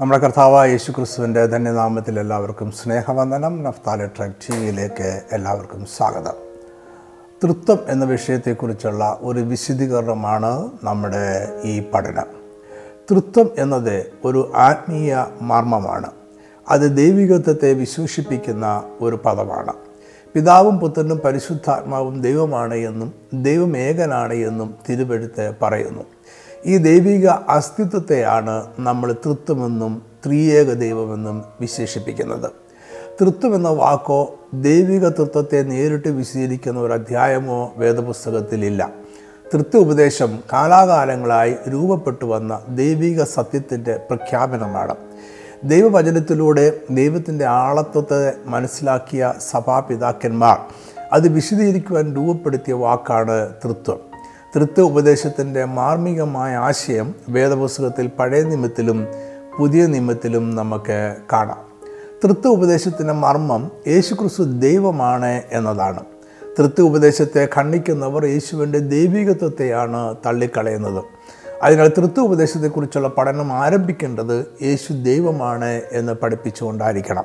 നമ്മുടെ കർത്താവായ യേശു ക്രിസ്തുവിന്റെ ധന്യനാമത്തിൽ എല്ലാവർക്കും സ്നേഹവന്ദനം. നഫ്താലെ ട്രാക്ക് ടി വിയിലേക്ക് എല്ലാവർക്കും സ്വാഗതം. തൃത്വം എന്ന വിഷയത്തെക്കുറിച്ചുള്ള ഒരു വിശദീകരണമാണ് നമ്മുടെ ഈ പഠനം. തൃത്വം എന്നത് ഒരു ആത്മീയ മർമ്മമാണ്. അത് ദൈവികത്വത്തെ വിശേഷിപ്പിക്കുന്ന ഒരു പദമാണ്. പിതാവും പുത്രനും പരിശുദ്ധാത്മാവും ദൈവമാണ് എന്നും ദൈവം ഏകനാണ് എന്നും തിരുവെഴുത്ത് പറയുന്നു. ഈ ദൈവിക അസ്തിത്വത്തെയാണ് നമ്മൾ തൃത്വമെന്നും ത്രിയേക ദൈവമെന്നും വിശേഷിപ്പിക്കുന്നത്. തൃത്വം എന്ന വാക്കോ ദൈവിക തൃത്വത്തെ നേരിട്ട് വിശദീകരിക്കുന്ന ഒരു അധ്യായമോ വേദപുസ്തകത്തിലില്ല. തൃത്വ ഉപദേശം കാലാകാലങ്ങളായി രൂപപ്പെട്ടു വന്ന ദൈവിക സത്യത്തിന്റെ പ്രഖ്യാപനമാണ്. ദൈവവചനത്തിലൂടെ ദൈവത്തിന്റെ ആളത്വത്തെ മനസ്സിലാക്കിയ സഭാപിതാക്കന്മാർ അത് വിശദീകരിക്കുവാൻ രൂപപ്പെടുത്തിയ വാക്കാണ് തൃത്വം. തൃത്വ ഉപദേശത്തിന്റെ മാർമികമായ ആശയം വേദപുസ്തകത്തിൽ പഴയ നിയമത്തിലും പുതിയ നിയമത്തിലും നമുക്ക് കാണാം. തൃത്വ ഉപദേശത്തിന്റെ മർമ്മം യേശുക്രിസ്തു ദൈവമാണ് എന്നതാണ്. തൃത്വ ഉപദേശത്തെ ഖണ്ഡിക്കുന്നവർ യേശുവിന്റെ ദൈവികത്വത്തെയാണ് തള്ളിക്കളയുന്നത്. അതിനാൽ തൃത്വ ഉപദേശത്തെക്കുറിച്ചുള്ള പഠനം ആരംഭിക്കേണ്ടത് യേശു ദൈവമാണ് എന്ന് പഠിപ്പിച്ചുകൊണ്ടായിരിക്കണം.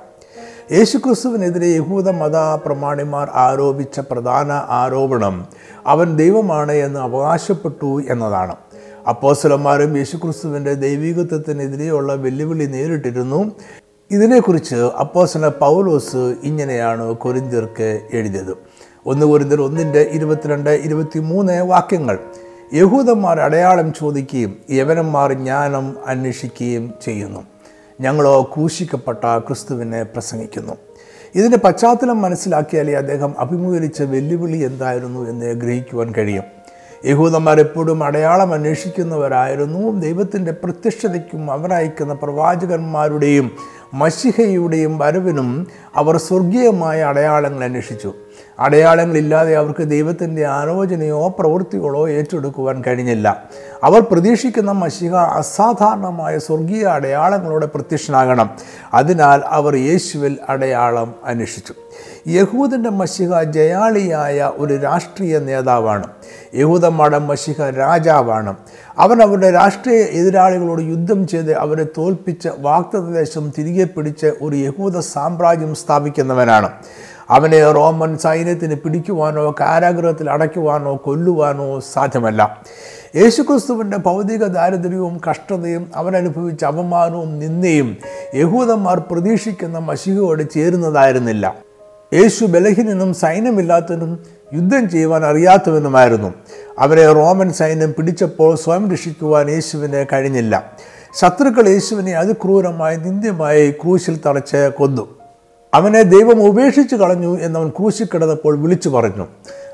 യേശുക്രിസ്തുവിനെതിരെ യഹൂദ മത പ്രമാണിമാർ ആരോപിച്ച പ്രധാന ആരോപണം അവൻ ദൈവമാണ് എന്ന് അവകാശപ്പെട്ടു എന്നതാണ്. അപ്പോസലന്മാരും യേശുക്രിസ്തുവിന്റെ ദൈവികത്വത്തിനെതിരെയുള്ള വെല്ലുവിളി നേരിട്ടിരുന്നു. ഇതിനെക്കുറിച്ച് അപ്പോസ്തല പൗലോസ് ഇങ്ങനെയാണ് കൊരിന്തിർക്ക് എഴുതിയത്. ഒന്ന് കൊരിന്തിർ ഒന്നിന്റെ ഇരുപത്തിരണ്ട് ഇരുപത്തി മൂന്ന് വാക്യങ്ങൾ. യഹൂദന്മാർ അടയാളം ചോദിക്കുകയും യവനന്മാർ ജ്ഞാനം അന്വേഷിക്കുകയും ചെയ്യുന്നു. ഞങ്ങളോ ക്രൂശിക്കപ്പെട്ട ക്രിസ്തുവിനെ പ്രസംഗിക്കുന്നു. ഇതിന്റെ പശ്ചാത്തലം മനസ്സിലാക്കിയാലേ അദ്ദേഹം അഭിമുഖീകരിച്ച വെല്ലുവിളി എന്തായിരുന്നു എന്ന് ഗ്രഹിക്കുവാൻ കഴിയും. യഹൂദന്മാർ എപ്പോഴും അടയാളം അന്വേഷിക്കുന്നവരായിരുന്നു. ദൈവത്തിന്റെ പ്രത്യക്ഷതയ്ക്കും അവരയക്കുന്ന പ്രവാചകന്മാരുടെയും മഷിഹയുടെയും വരവിനും അവർ സ്വർഗീയമായ അടയാളങ്ങൾ അന്വേഷിച്ചു. അടയാളങ്ങളില്ലാതെ അവർക്ക് ദൈവത്തിന്റെ ആലോചനയോ പ്രവൃത്തികളോ ഏറ്റെടുക്കുവാൻ കഴിഞ്ഞില്ല. അവർ പ്രതീക്ഷിക്കുന്ന മഷിക അസാധാരണമായ സ്വർഗീയ അടയാളങ്ങളോടെ പ്രത്യക്ഷനാകണം. അതിനാൽ അവർ യേശുവിൽ അടയാളം അന്വേഷിച്ചു. യഹൂദന്റെ മഷിക ജയാളിയായ ഒരു രാഷ്ട്രീയ നേതാവാണ്. യഹൂദന്മാരുടെ മഷിക രാജാവാണ്. അവൻ അവരുടെ രാഷ്ട്രീയ എതിരാളികളോട് യുദ്ധം ചെയ്ത് അവരെ തോൽപ്പിച്ച് വാക്തദേശം തിരികെ പിടിച്ച് ഒരു യഹൂദ സാമ്രാജ്യം സ്ഥാപിക്കുന്നവനാണ്. അവനെ റോമൻ സൈന്യത്തിന് പിടിക്കുവാനോ കാരാഗ്രഹത്തിൽ അടയ്ക്കുവാനോ കൊല്ലുവാനോ സാധ്യമല്ല. യേശുക്രിസ്തുവിന്റെ ഭൗതിക ദാരിദ്ര്യവും കഷ്ടതയും അവൻ അനുഭവിച്ച അപമാനവും നിന്ദയും യഹൂദന്മാർ പ്രതീക്ഷിക്കുന്ന മഷികയോട് ചേരുന്നതായിരുന്നില്ല. യേശു ബലഹീനനും സൈന്യമില്ലാത്തവനും യുദ്ധം ചെയ്യുവാൻ അറിയാത്തവനുമായിരുന്നു. അവരെ റോമൻ സൈന്യം പിടിച്ചപ്പോൾ സ്വയം രക്ഷിക്കുവാൻ യേശുവിന് കഴിഞ്ഞില്ല. ശത്രുക്കൾ യേശുവിനെ അതിക്രൂരമായി നിന്ദ്യമായി ക്രൂശിൽ തറച്ച് കൊന്നു. അവനെ ദൈവം ഉപേക്ഷിച്ചു കളഞ്ഞു എന്നവൻ ക്രൂശിൽ കിടന്നപ്പോൾ വിളിച്ചു പറഞ്ഞു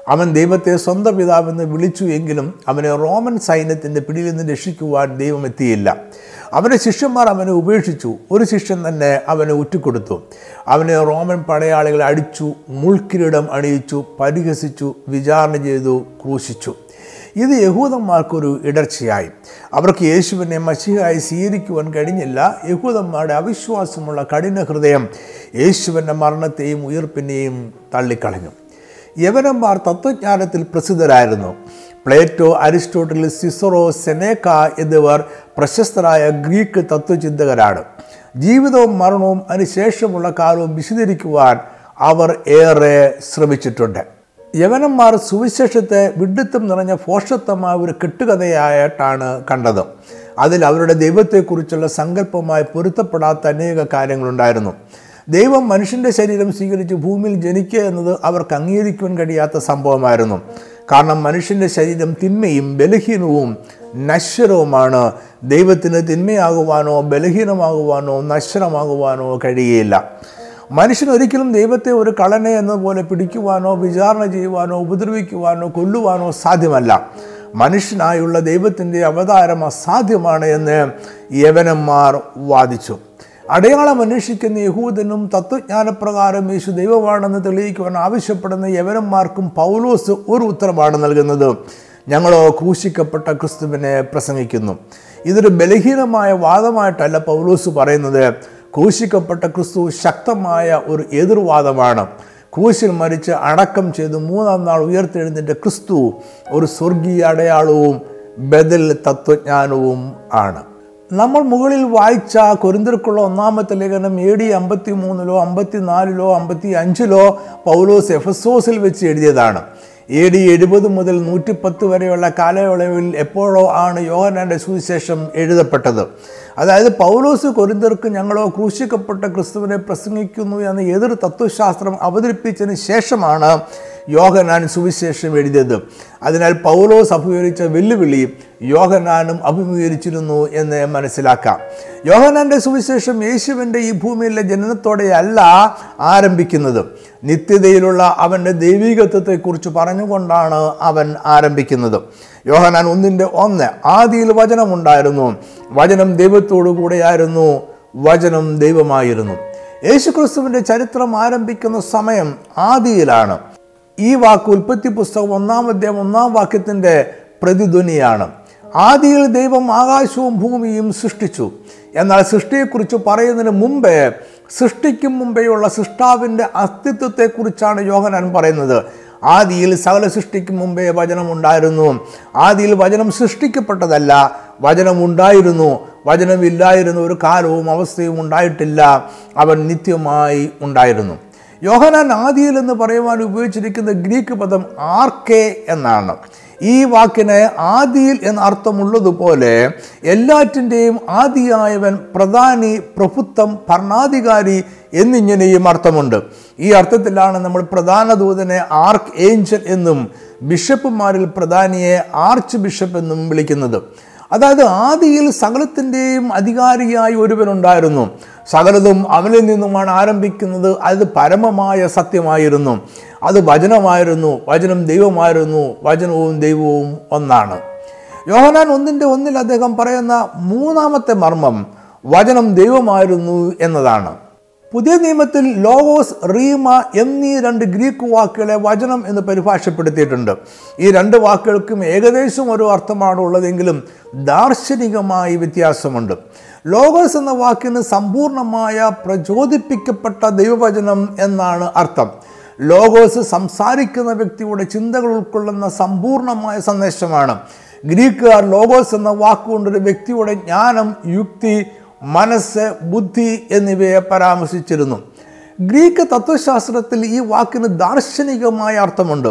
അവൻ ദൈവത്തെ സ്വന്തം പിതാവെന്ന് വിളിച്ചു എങ്കിലും അവനെ റോമൻ സൈന്യത്തിന്റെ പിടിയിൽ നിന്ന് രക്ഷിക്കുവാൻ ദൈവം എത്തിയില്ല. അവന്റെ ശിഷ്യന്മാർ അവനെ ഉപേക്ഷിച്ചു. ഒരു ശിഷ്യൻ തന്നെ അവനെ ഉറ്റിക്കൊടുത്തു അവനെ റോമൻ പടയാളികൾ അടിച്ചു മുൾക്കിരീടം അണിയിച്ചു പരിഹസിച്ചു വിചാരണ ചെയ്തു ക്രൂശിച്ചു. ഇത് യഹൂദന്മാർക്കൊരു ഇടർച്ചയായി. അവർക്ക് യേശുവിനെ മഷിഹായി സ്വീകരിക്കുവാൻ കഴിഞ്ഞില്ല. യഹൂദന്മാരുടെ അവിശ്വാസമുള്ള കഠിന ഹൃദയം യേശുവിന്റെ മരണത്തെയും ഉയർപ്പിനെയും തള്ളിക്കളഞ്ഞു. യവനന്മാർ തത്വജ്ഞാനത്തിൽ പ്രസിദ്ധരായിരുന്നു. പ്ലേറ്റോ അരിസ്റ്റോട്ടിൽ സിസറോ സെനേക്ക എന്നിവർ പ്രശസ്തരായ ഗ്രീക്ക് തത്വചിന്തകരാണ്. ജീവിതവും മരണവും അതിനുശേഷമുള്ള കാലവും വിശദീകരിക്കുവാൻ അവർ ഏറെ ശ്രമിച്ചിട്ടുണ്ട്. യവനന്മാർ സുവിശേഷത്തെ വിഡിത്തം നിറഞ്ഞ ഫോഷത്വമായ ഒരു കെട്ടുകഥയായിട്ടാണ് കണ്ടത്. അതിൽ അവരുടെ ദൈവത്തെക്കുറിച്ചുള്ള സങ്കല്പമായി പൊരുത്തപ്പെടാത്ത അനേക കാര്യങ്ങളുണ്ടായിരുന്നു. ദൈവം മനുഷ്യന്റെ ശരീരം സ്വീകരിച്ച് ഭൂമിയിൽ ജനിക്കുക എന്നത് അവർക്ക് അംഗീകരിക്കുവാൻ കഴിയാത്ത സംഭവമായിരുന്നു. കാരണം മനുഷ്യന്റെ ശരീരം തിന്മയും ബലഹീനവും നശ്വരവുമാണ്. ദൈവത്തിന് തിന്മയാകുവാനോ ബലഹീനമാകുവാനോ നശ്വരമാകുവാനോ കഴിയുകയില്ല മനുഷ്യൻ ഒരിക്കലും ദൈവത്തെ ഒരു കളനെ പോലെ പിടിക്കുവാനോ വിചാരണ ചെയ്യുവാനോ ഉപദ്രവിക്കുവാനോ കൊല്ലുവാനോ സാധ്യമല്ല. മനുഷ്യനായുള്ള ദൈവത്തിന്റെ അവതാരം അസാധ്യമാണ് എന്ന് യവനന്മാർ വാദിച്ചു. അടയാളം അന്വേഷിക്കുന്ന യഹൂദനും തത്വജ്ഞാനപ്രകാരം യേശു ദൈവമാണെന്ന് തെളിയിക്കുവാൻ ആവശ്യപ്പെടുന്ന യവനന്മാർക്കും പൗലോസ് ഒരു ഉത്തരമാണ് നൽകുന്നത്. ഞങ്ങളോ ക്രൂശിക്കപ്പെട്ട ക്രിസ്തുവിനെ പ്രസംഗിക്കുന്നു. ഇതൊരു ബലഹീനമായ വാദമായിട്ടല്ല പൗലോസ് പറയുന്നത്. ക്രൂശിക്കപ്പെട്ട ക്രിസ്തു ശക്തമായ ഒരു എതിർവാദമാണ്. ക്രൂശിൽ മരിച്ച് അടക്കം ചെയ്ത് മൂന്നാം നാൾ ഉയർത്തെഴുന്നേറ്റ ക്രിസ്തു ഒരു സ്വർഗീയ അടയാളവും ബദൽ തത്വജ്ഞാനവും ആണ്. നമ്മൾ മുകളിൽ വായിച്ച കൊരിന്തർക്കുള്ള ഒന്നാമത്തെ ലേഖനം എ ഡി അമ്പത്തി മൂന്നിലോ അമ്പത്തി നാലിലോ അമ്പത്തി അഞ്ചിലോ പൗലോസ് എഫസോസിൽ വെച്ച് എഴുതിയതാണ്. എ ഡി എഴുപത് മുതൽ നൂറ്റിപ്പത്ത് വരെയുള്ള കാലയളവിൽ എപ്പോഴോ ആണ് യോഹനാന്റെ സുവിശേഷം എഴുതപ്പെട്ടത്. അതായത് പൗലോസ് കൊരിന്തർക്ക് ഞങ്ങളോ ക്രൂശിക്കപ്പെട്ട ക്രിസ്തുവിനെ പ്രസംഗിക്കുന്നു എന്ന് എതിർ തത്വശാസ്ത്രം അവതരിപ്പിച്ചതിന് ശേഷമാണ് യോഹനാൻ സുവിശേഷം എഴുതിയത്. അതിനാൽ പൗലോസ് അഭിമുഖീകരിച്ച വെല്ലുവിളി യോഹനാനും അഭിമുഖീകരിച്ചിരുന്നു എന്ന് മനസ്സിലാക്കാം. യോഹനാന്റെ സുവിശേഷം യേശുവിന്റെ ഈ ഭൂമിയിലെ ജനനത്തോടെയല്ല ആരംഭിക്കുന്നത്. നിത്യതയിലുള്ള അവന്റെ ദൈവികത്വത്തെക്കുറിച്ച് പറഞ്ഞുകൊണ്ടാണ് അവൻ ആരംഭിക്കുന്നത്. യോഹനാൻ ഒന്നിന്റെ ഒന്ന് ആദിയിൽ വചനമുണ്ടായിരുന്നു. വചനം ദൈവത്തോടു കൂടെയായിരുന്നു വചനം ദൈവമായിരുന്നു. യേശുക്രിസ്തുവിന്റെ ചരിത്രം ആരംഭിക്കുന്ന സമയം ആദിയിലാണ്. ഈ വാക്ക് ഉൽപ്പത്തി പുസ്തകം ഒന്നാം അധ്യായം ഒന്നാം വാക്യത്തിന്റെ പ്രതിധ്വനിയാണ്. ആദിയിൽ ദൈവം ആകാശവും ഭൂമിയും സൃഷ്ടിച്ചു. എന്നാൽ സൃഷ്ടിയെക്കുറിച്ച് പറയുന്നതിന് മുമ്പേ സൃഷ്ടിക്കും മുമ്പേയുള്ള സൃഷ്ടാവിന്റെ അസ്തിത്വത്തെക്കുറിച്ചാണ് യോഹനാൻ പറയുന്നത്. ആദിയിൽ സകല സൃഷ്ടിക്കും മുമ്പേ വചനം ഉണ്ടായിരുന്നു. ആദിയിൽ വചനം സൃഷ്ടിക്കപ്പെട്ടതല്ല വചനം ഉണ്ടായിരുന്നു. വചനമില്ലായിരുന്ന ഒരു കാലവും അവസ്ഥയും ഉണ്ടായിട്ടില്ല. അവൻ നിത്യമായി ഉണ്ടായിരുന്നു. യോഹനാൻ ആദിയിൽ എന്ന് പറയുവാൻ ഉപയോഗിച്ചിരിക്കുന്ന ഗ്രീക്ക് പദം ആർക്കെ എന്നാണ്. ഈ വാക്കിന് ആദിയിൽ എന്ന അർത്ഥമുള്ളതുപോലെ എല്ലാറ്റിന്റെയും ആദിയായവൻ പ്രധാനി പ്രഭുത്വം ഭരണാധികാരി എന്നിങ്ങനെയും അർത്ഥമുണ്ട്. ഈ അർത്ഥത്തിലാണ് നമ്മൾ പ്രധാന ദൂതനെ ആർക്ക് ഏഞ്ചൽ എന്നും ബിഷപ്പുമാരിൽ പ്രധാനിയെ ആർച്ച് ബിഷപ്പ് എന്നും വിളിക്കുന്നത്. അതായത് ആദിയിൽ സകലത്തിന്റെയും അധികാരിയായി ഒരുവനുണ്ടായിരുന്നു. സകലതും അവനിൽ നിന്നുമാണ് ആരംഭിക്കുന്നത്. അത് പരമമായ സത്യമായിരുന്നു. അത് വചനമായിരുന്നു. വചനം ദൈവമായിരുന്നു. വചനവും ദൈവവും ഒന്നാണ്. യോഹനാൻ ഒന്നിന്റെ ഒന്നിൽ അദ്ദേഹം പറയുന്ന മൂന്നാമത്തെ മർമ്മം വചനം ദൈവമായിരുന്നു എന്നതാണ്. പുതിയ നിയമത്തിൽ ലോഗോസ് റീമ എന്നീ രണ്ട് ഗ്രീക്ക് വാക്കുകളെ വചനം എന്ന് പരിഭാഷപ്പെടുത്തിയിട്ടുണ്ട്. ഈ രണ്ട് വാക്കുകൾക്കും ഏകദേശം ഒരു അർത്ഥമാണ് ഉള്ളതെങ്കിലും ദാർശനികമായി വ്യത്യാസമുണ്ട്. ലോഗോസ് എന്ന വാക്കിന് സമ്പൂർണമായ പ്രചോദിപ്പിക്കപ്പെട്ട ദൈവവചനം എന്നാണ് അർത്ഥം. ലോഗോസ് സംസാരിക്കുന്ന വ്യക്തിയുടെ ചിന്തകൾ ഉൾക്കൊള്ളുന്ന സമ്പൂർണമായ സന്ദേശമാണ്. ഗ്രീക്കുകാർ ലോഗോസ് എന്ന വാക്കുകൊണ്ടൊരു വ്യക്തിയുടെ ജ്ഞാനം യുക്തി മനസ്സ് ബുദ്ധി എന്നിവയെ പരാമർശിച്ചിരുന്നു. ഗ്രീക്ക് തത്വശാസ്ത്രത്തിൽ ഈ വാക്കിന് ദാർശനികമായ അർത്ഥമുണ്ട്.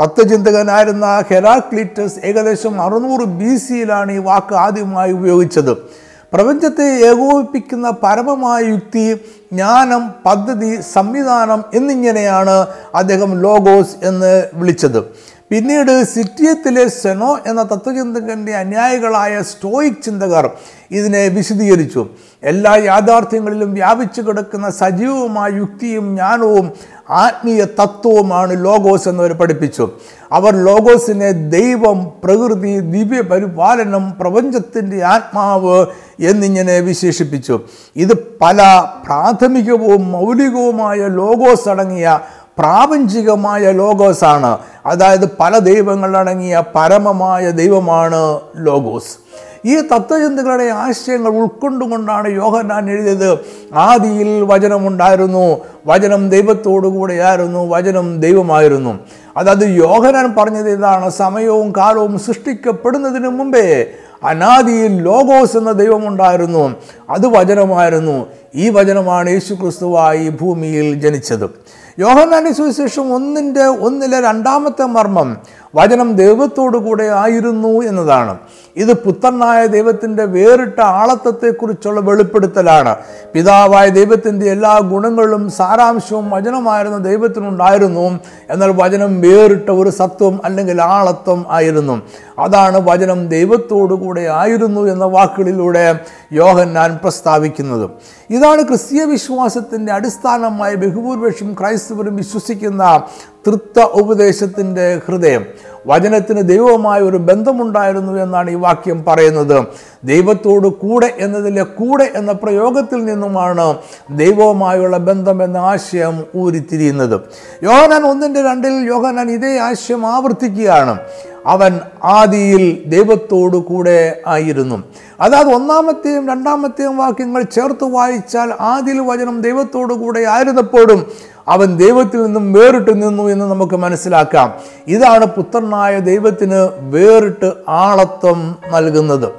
തത്വചിന്തകനായിരുന്ന ഹെറാക്ലിറ്റസ് ഏകദേശം അറുന്നൂറ് ബി സിയിലാണ് ഈ വാക്ക് ആദ്യമായി ഉപയോഗിച്ചത്. പ്രപഞ്ചത്തെ ഏകോപിപ്പിക്കുന്ന പരമമായ യുക്തി ജ്ഞാനം പദ്ധതി സംവിധാനം എന്നിങ്ങനെയാണ് അദ്ദേഹം ലോഗോസ് എന്ന് വിളിച്ചത്. പിന്നീട് സിറ്റിയത്തിലെ സെനോ എന്ന തത്വചിന്തകന്റെ അനുയായികളായ സ്റ്റോയിക് ചിന്തകർ ഇതിനെ വിശദീകരിച്ചു. എല്ലാ യാഥാർത്ഥ്യങ്ങളിലും വ്യാപിച്ചു കിടക്കുന്ന സജീവമായ യുക്തിയും ജ്ഞാനവും ആത്മീയ തത്വവുമാണ് ലോഗോസ് എന്നവർ പഠിപ്പിച്ചു. അവർ ലോഗോസിനെ ദൈവം പ്രകൃതി ദിവ്യ പരിപാലനം പ്രപഞ്ചത്തിന്റെ ആത്മാവ് എന്നിങ്ങനെ വിശേഷിപ്പിച്ചു. ഇത് പല പ്രാഥമികവും മൗലികവുമായ ലോഗോസ് അടങ്ങിയ പ്രാപഞ്ചികമായ ലോഗോസാണ് അതായത് പല ദൈവങ്ങളടങ്ങിയ പരമമായ ദൈവമാണ് ലോഗോസ് ഈ തത്വചിന്തകളുടെ ആശയങ്ങൾ ഉൾക്കൊണ്ടുകൊണ്ടാണ് യോഹന്നാൻ എഴുതിയത്. ആദിയിൽ വചനമുണ്ടായിരുന്നു. വചനം ദൈവത്തോടുകൂടെയായിരുന്നു. വചനം ദൈവമായിരുന്നു. അതായത് യോഹനാൻ പറഞ്ഞത് ഇതാണ്. സമയവും കാലവും സൃഷ്ടിക്കപ്പെടുന്നതിന് മുമ്പേ അനാദിയിൽ ലോഗോസ് എന്ന ദൈവമുണ്ടായിരുന്നു. അത് വചനമായിരുന്നു. ഈ വചനമാണ് യേശു ക്രിസ്തുവായി ഭൂമിയിൽ ജനിച്ചത്. യോഹന്നാന്റെ സുവിശേഷം ഒന്നിന്റെ ഒന്നിലെ രണ്ടാമത്തെ മർമ്മം വചനം ദൈവത്തോടു കൂടെ ആയിരുന്നു എന്നതാണ്. ഇത് പുത്രനായ ദൈവത്തിന്റെ വേറിട്ട ആളത്വത്തെക്കുറിച്ചുള്ള വെളിപ്പെടുത്തലാണ്. പിതാവായ ദൈവത്തിന്റെ എല്ലാ ഗുണങ്ങളും സാരാംശവും വചനമായിരുന്ന ദൈവത്തിനുണ്ടായിരുന്നു. എന്നാൽ വചനം വേറിട്ട ഒരു സത്വം അല്ലെങ്കിൽ ആളത്വം ആയിരുന്നു. അതാണ് വചനം ദൈവത്തോടു കൂടെ ആയിരുന്നു എന്ന വാക്കുകളിലൂടെ യോഹന്നാൻ പ്രസ്താവിക്കുന്നത്. ഇതാണ് ക്രിസ്തീയ വിശ്വാസത്തിന്റെ അടിസ്ഥാനമായ ബഹുഭൂരിപക്ഷം ക്രൈസ്തവരും വിശ്വസിക്കുന്ന തൃത്വ ഉപദേശത്തിന്റെ ഹൃദയം. വചനത്തിന് ദൈവവുമായ ഒരു ബന്ധമുണ്ടായിരുന്നു എന്നാണ് ഈ വാക്യം പറയുന്നത്. ദൈവത്തോട് കൂടെ എന്നതിലെ കൂടെ എന്ന പ്രയോഗത്തിൽ നിന്നുമാണ് ദൈവവുമായുള്ള ബന്ധം എന്ന ആശയം ഊരിത്തിരിയുന്നത്. യോഹനാൻ ഒന്നിന്റെ രണ്ടിൽ യോഹനാൻ ഇതേ ആശയം ആവർത്തിക്കുകയാണ്. അവൻ ആദിയിൽ ദൈവത്തോടു കൂടെ ആയിരുന്നു. അതായത് ഒന്നാമത്തെയും രണ്ടാമത്തെയും വാക്യങ്ങൾ ചേർത്ത് വായിച്ചാൽ ആദിയിൽ വചനം ദൈവത്തോടു കൂടെ ആയിരുന്നപ്പോഴും അവൻ ദൈവത്തിൽ നിന്നും വേറിട്ട് നിന്നു എന്ന് നമുക്ക് മനസ്സിലാക്കാം. ഇതാണ് പുത്രനായ ദൈവത്തിന് വേറിട്ട് ആളത്വം നൽകുന്നത്.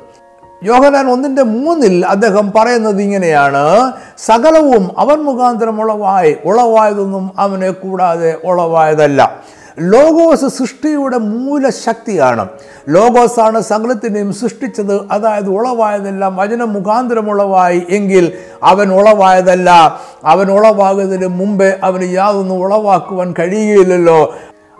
യോഹനാൻ ഒന്നിന്റെ മൂന്നിൽ അദ്ദേഹം പറയുന്നത് ഇങ്ങനെയാണ്. സകലവും അവൻ മുഖാന്തരം ഉളവായി ഉളവായതൊന്നും അവനെ കൂടാതെ ഉളവായതല്ല. ലോഗോസ് സൃഷ്ടിയുടെ മൂലശക്തിയാണ്. ലോഗോസാണ് സകലത്തിനെയും സൃഷ്ടിച്ചത്. അതായത് ഉളവായതെല്ലാം വചനം മുഖാന്തരം എങ്കിൽ അവൻ ഉളവായതല്ല. അവൻ ഉളവാകുന്നതിന് മുമ്പേ അവന് യാതൊന്നും ഉളവാക്കുവാൻ കഴിയുകയില്ലല്ലോ.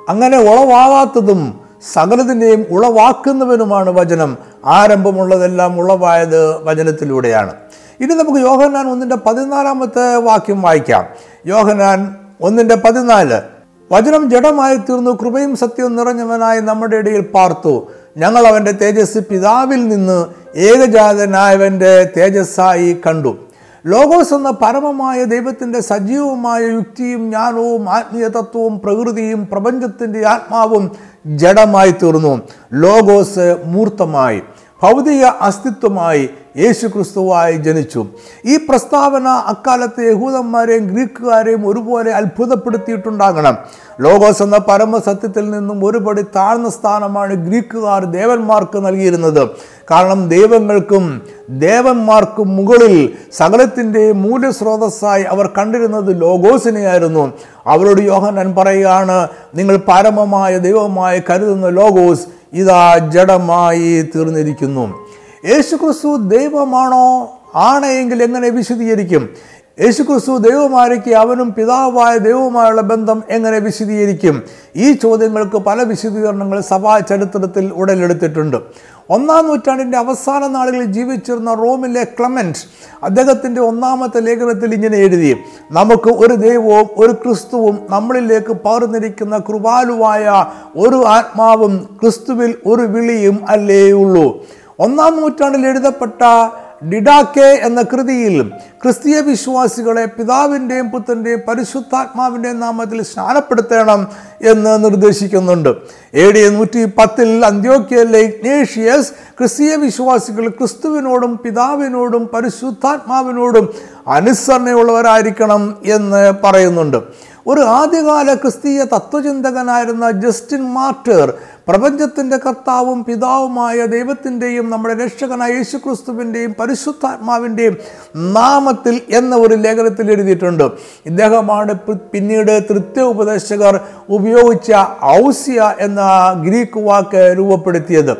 അങ്ങനെ ഉളവാകാത്തതും സകലത്തിന്റെയും ഉളവാക്കുന്നവനുമാണ് വചനം. ആരംഭമുള്ളതെല്ലാം ഉളവായത് വചനത്തിലൂടെയാണ്. ഇനി നമുക്ക് യോഹനാൻ ഒന്നിന്റെ പതിനാലാമത്തെ വാക്യം വായിക്കാം. യോഹനാൻ ഒന്നിന്റെ പതിനാല്. വചനം ജഡമായി തീർന്നു കൃപയും സത്യവും നിറഞ്ഞവനായി നമ്മുടെ ഇടയിൽ പാർത്തു. ഞങ്ങൾ അവന്റെ തേജസ് പിതാവിൽ നിന്ന് ഏകജാതനായവന്റെ തേജസ്സായി കണ്ടു. ലോഗോസ് എന്ന പരമമായ ദൈവത്തിന്റെ സജീവമായ യുക്തിയും ജ്ഞാനവും ആത്മീയ തത്വവും പ്രകൃതിയും പ്രപഞ്ചത്തിന്റെ ആത്മാവും ജഡമായി തീർന്നു. ലോഗോസ് മൂർത്തമായി ഭൗതിക അസ്തിത്വമായി യേശു ക്രിസ്തുവായി ജനിച്ചു. ഈ പ്രസ്താവന അക്കാലത്ത് യഹൂദന്മാരെയും ഗ്രീക്കുകാരെയും ഒരുപോലെ അത്ഭുതപ്പെടുത്തിയിട്ടുണ്ടാകണം. ലോകോസ് എന്ന പരമസത്യത്തിൽ നിന്നും ഒരുപടി താഴ്ന്ന സ്ഥാനമാണ് ഗ്രീക്കുകാർ ദേവന്മാർക്ക് നൽകിയിരുന്നത്. കാരണം ദൈവങ്ങൾക്കും ദേവന്മാർക്കും മുകളിൽ സകലത്തിന്റെ മൂല്യസ്രോതസ്സായി അവർ കണ്ടിരുന്നത് ലോഗോസിനെയായിരുന്നു. അവരോട് യോഹനൻ പറയുകയാണ് നിങ്ങൾ പരമമായ ദൈവമായി കരുതുന്ന ലോഗോസ് ഇതാ ജഡമായി തീർന്നിരിക്കുന്നു. യേശുക്രിസ്തു ദൈവമാണോ? ആണ് എങ്കിൽ എങ്ങനെ വിശദീകരിക്കും? യേശുക്രിസ്തു ദൈവമായിരിക്കെ അവനും പിതാവായ ദൈവവുമായുള്ള ബന്ധം എങ്ങനെ വിശദീകരിക്കും? ഈ ചോദ്യങ്ങൾക്ക് പല വിശദീകരണങ്ങൾ സഭാ ചരിത്രത്തിൽ ഉടലെടുത്തിട്ടുണ്ട്. ഒന്നാം നൂറ്റാണ്ടിന്റെ അവസാന നാളുകളിൽ ജീവിച്ചിരുന്ന റോമിലെ ക്ലമന്റ് അദ്ദേഹത്തിന്റെ ഒന്നാമത്തെ ലേഖനത്തിൽ ഇങ്ങനെ എഴുതി നമുക്ക് ഒരു ദൈവവും ഒരു ക്രിസ്തുവും നമ്മളിലേക്ക് പകർന്നിരിക്കുന്ന കൃപാലുവായ ഒരു ആത്മാവും ക്രിസ്തുവിൽ ഒരു വിളിയും അല്ലേ ഉള്ളൂ. ഒന്നാം നൂറ്റാണ്ടിൽ എഴുതപ്പെട്ട ഡിഡാക്കെ എന്ന കൃതിയിൽ ക്രിസ്തീയ വിശ്വാസികളെ പിതാവിന്റെയും പുത്രന്റെയും പരിശുദ്ധാത്മാവിന്റെയും നാമത്തിൽ സ്നാനപ്പെടുത്തണം എന്ന് നിർദ്ദേശിക്കുന്നുണ്ട്. എ ഡി നൂറ്റി പത്തിൽ അന്ത്യോക്യയിലെ ഇഗ്നേഷ്യസ് ക്രിസ്തീയ വിശ്വാസികൾ ക്രിസ്തുവിനോടും പിതാവിനോടും പരിശുദ്ധാത്മാവിനോടും അനുസരണയുള്ളവരായിരിക്കണം എന്ന് പറയുന്നുണ്ട്. ഒരു ആദ്യകാല ക്രിസ്തീയ തത്വചിന്തകനായിരുന്ന ജസ്റ്റിൻ മാർട്ടർ പ്രപഞ്ചത്തിന്റെ കർത്താവും പിതാവുമായ ദൈവത്തിന്റെയും നമ്മുടെ രക്ഷകനായ യേശു ക്രിസ്തുവിന്റെയും പരിശുദ്ധാത്മാവിന്റെയും നാമത്തിൽ എന്ന ഒരു ലേഖനത്തിൽ എഴുതിയിട്ടുണ്ട്. ഇദ്ദേഹമാണ് പിന്നീട് തൃത്യ ഉപദേശകർ ഉപയോഗിച്ച ഔസ്യ എന്ന ഗ്രീക്ക് വാക്ക് രൂപപ്പെടുത്തിയത്.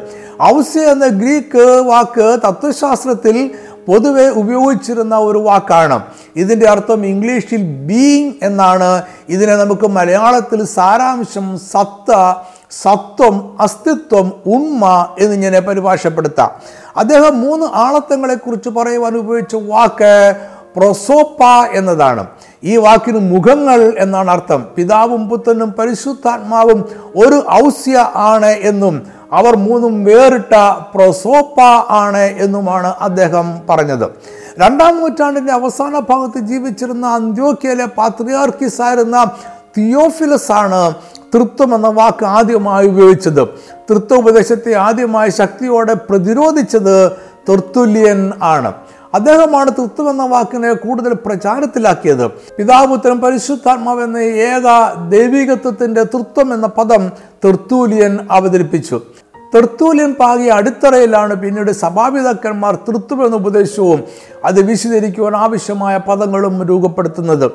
ഔസ്യ എന്ന ഗ്രീക്ക് വാക്ക് തത്വശാസ്ത്രത്തിൽ പൊതുവെ ഉപയോഗിച്ചിരുന്ന ഒരു വാക്കാണ്. ഇതിന്റെ അർത്ഥം ഇംഗ്ലീഷിൽ ബീങ് എന്നാണ്. ഇതിനെ നമുക്ക് മലയാളത്തിൽ സാരാംശം സത്ത സത്വം അസ്തിത്വം ഉണ്മ എന്നിങ്ങനെ പരിഭാഷപ്പെടുത്താം. അദ്ദേഹം മൂന്ന് ആളത്വങ്ങളെക്കുറിച്ച് പറയുവാൻ ഉപയോഗിച്ച വാക്ക് പ്രൊസോപ്പ എന്നതാണ്. ഈ വാക്കിന് മുഖങ്ങൾ എന്നാണ് അർത്ഥം. പിതാവും പുത്രനും പരിശുദ്ധാത്മാവും ഒരു ഔസ്യ ആണ് എന്നും അവർ മൂന്നും വേറിട്ട പ്രൊസോപ്പ ആണ് എന്നുമാണ് അദ്ദേഹം പറഞ്ഞത്. രണ്ടാം നൂറ്റാണ്ടിന്റെ അവസാന ഭാഗത്ത് ജീവിച്ചിരുന്ന അന്ത്യോക്കിയയിലെ പാത്രിയാർക്കിസ് ആയിരുന്ന തിയോഫിലസ് ആണ് തൃത്വം എന്ന വാക്ക് ആദ്യമായി ഉപയോഗിച്ചത്. തൃത്വ ഉപദേശത്തെ ആദ്യമായി ശക്തിയോടെ പ്രതിരോധിച്ചത് തൃത്തുല്യൻ ആണ്. അദ്ദേഹമാണ് തൃത്വം എന്ന വാക്കിനെ കൂടുതൽ പ്രചാരത്തിലാക്കിയത്. പിതാപുത്രൻ പരിശുദ്ധാത്മാവ് എന്ന ഏക ദൈവികത്വത്തിന്റെ തൃത്വം എന്ന പദം തൃത്തൂലിയൻ അവതരിപ്പിച്ചു. തെർത്തൂലിയൻ പാകിയ അടിത്തറയിലാണ് പിന്നീട് സഭാപിതാക്കന്മാർ തൃത്വം എന്ന ഉപദേശവും അത് വിശദീകരിക്കുവാൻ ആവശ്യമായ പദങ്ങളും രൂപപ്പെടുത്തുന്നത്.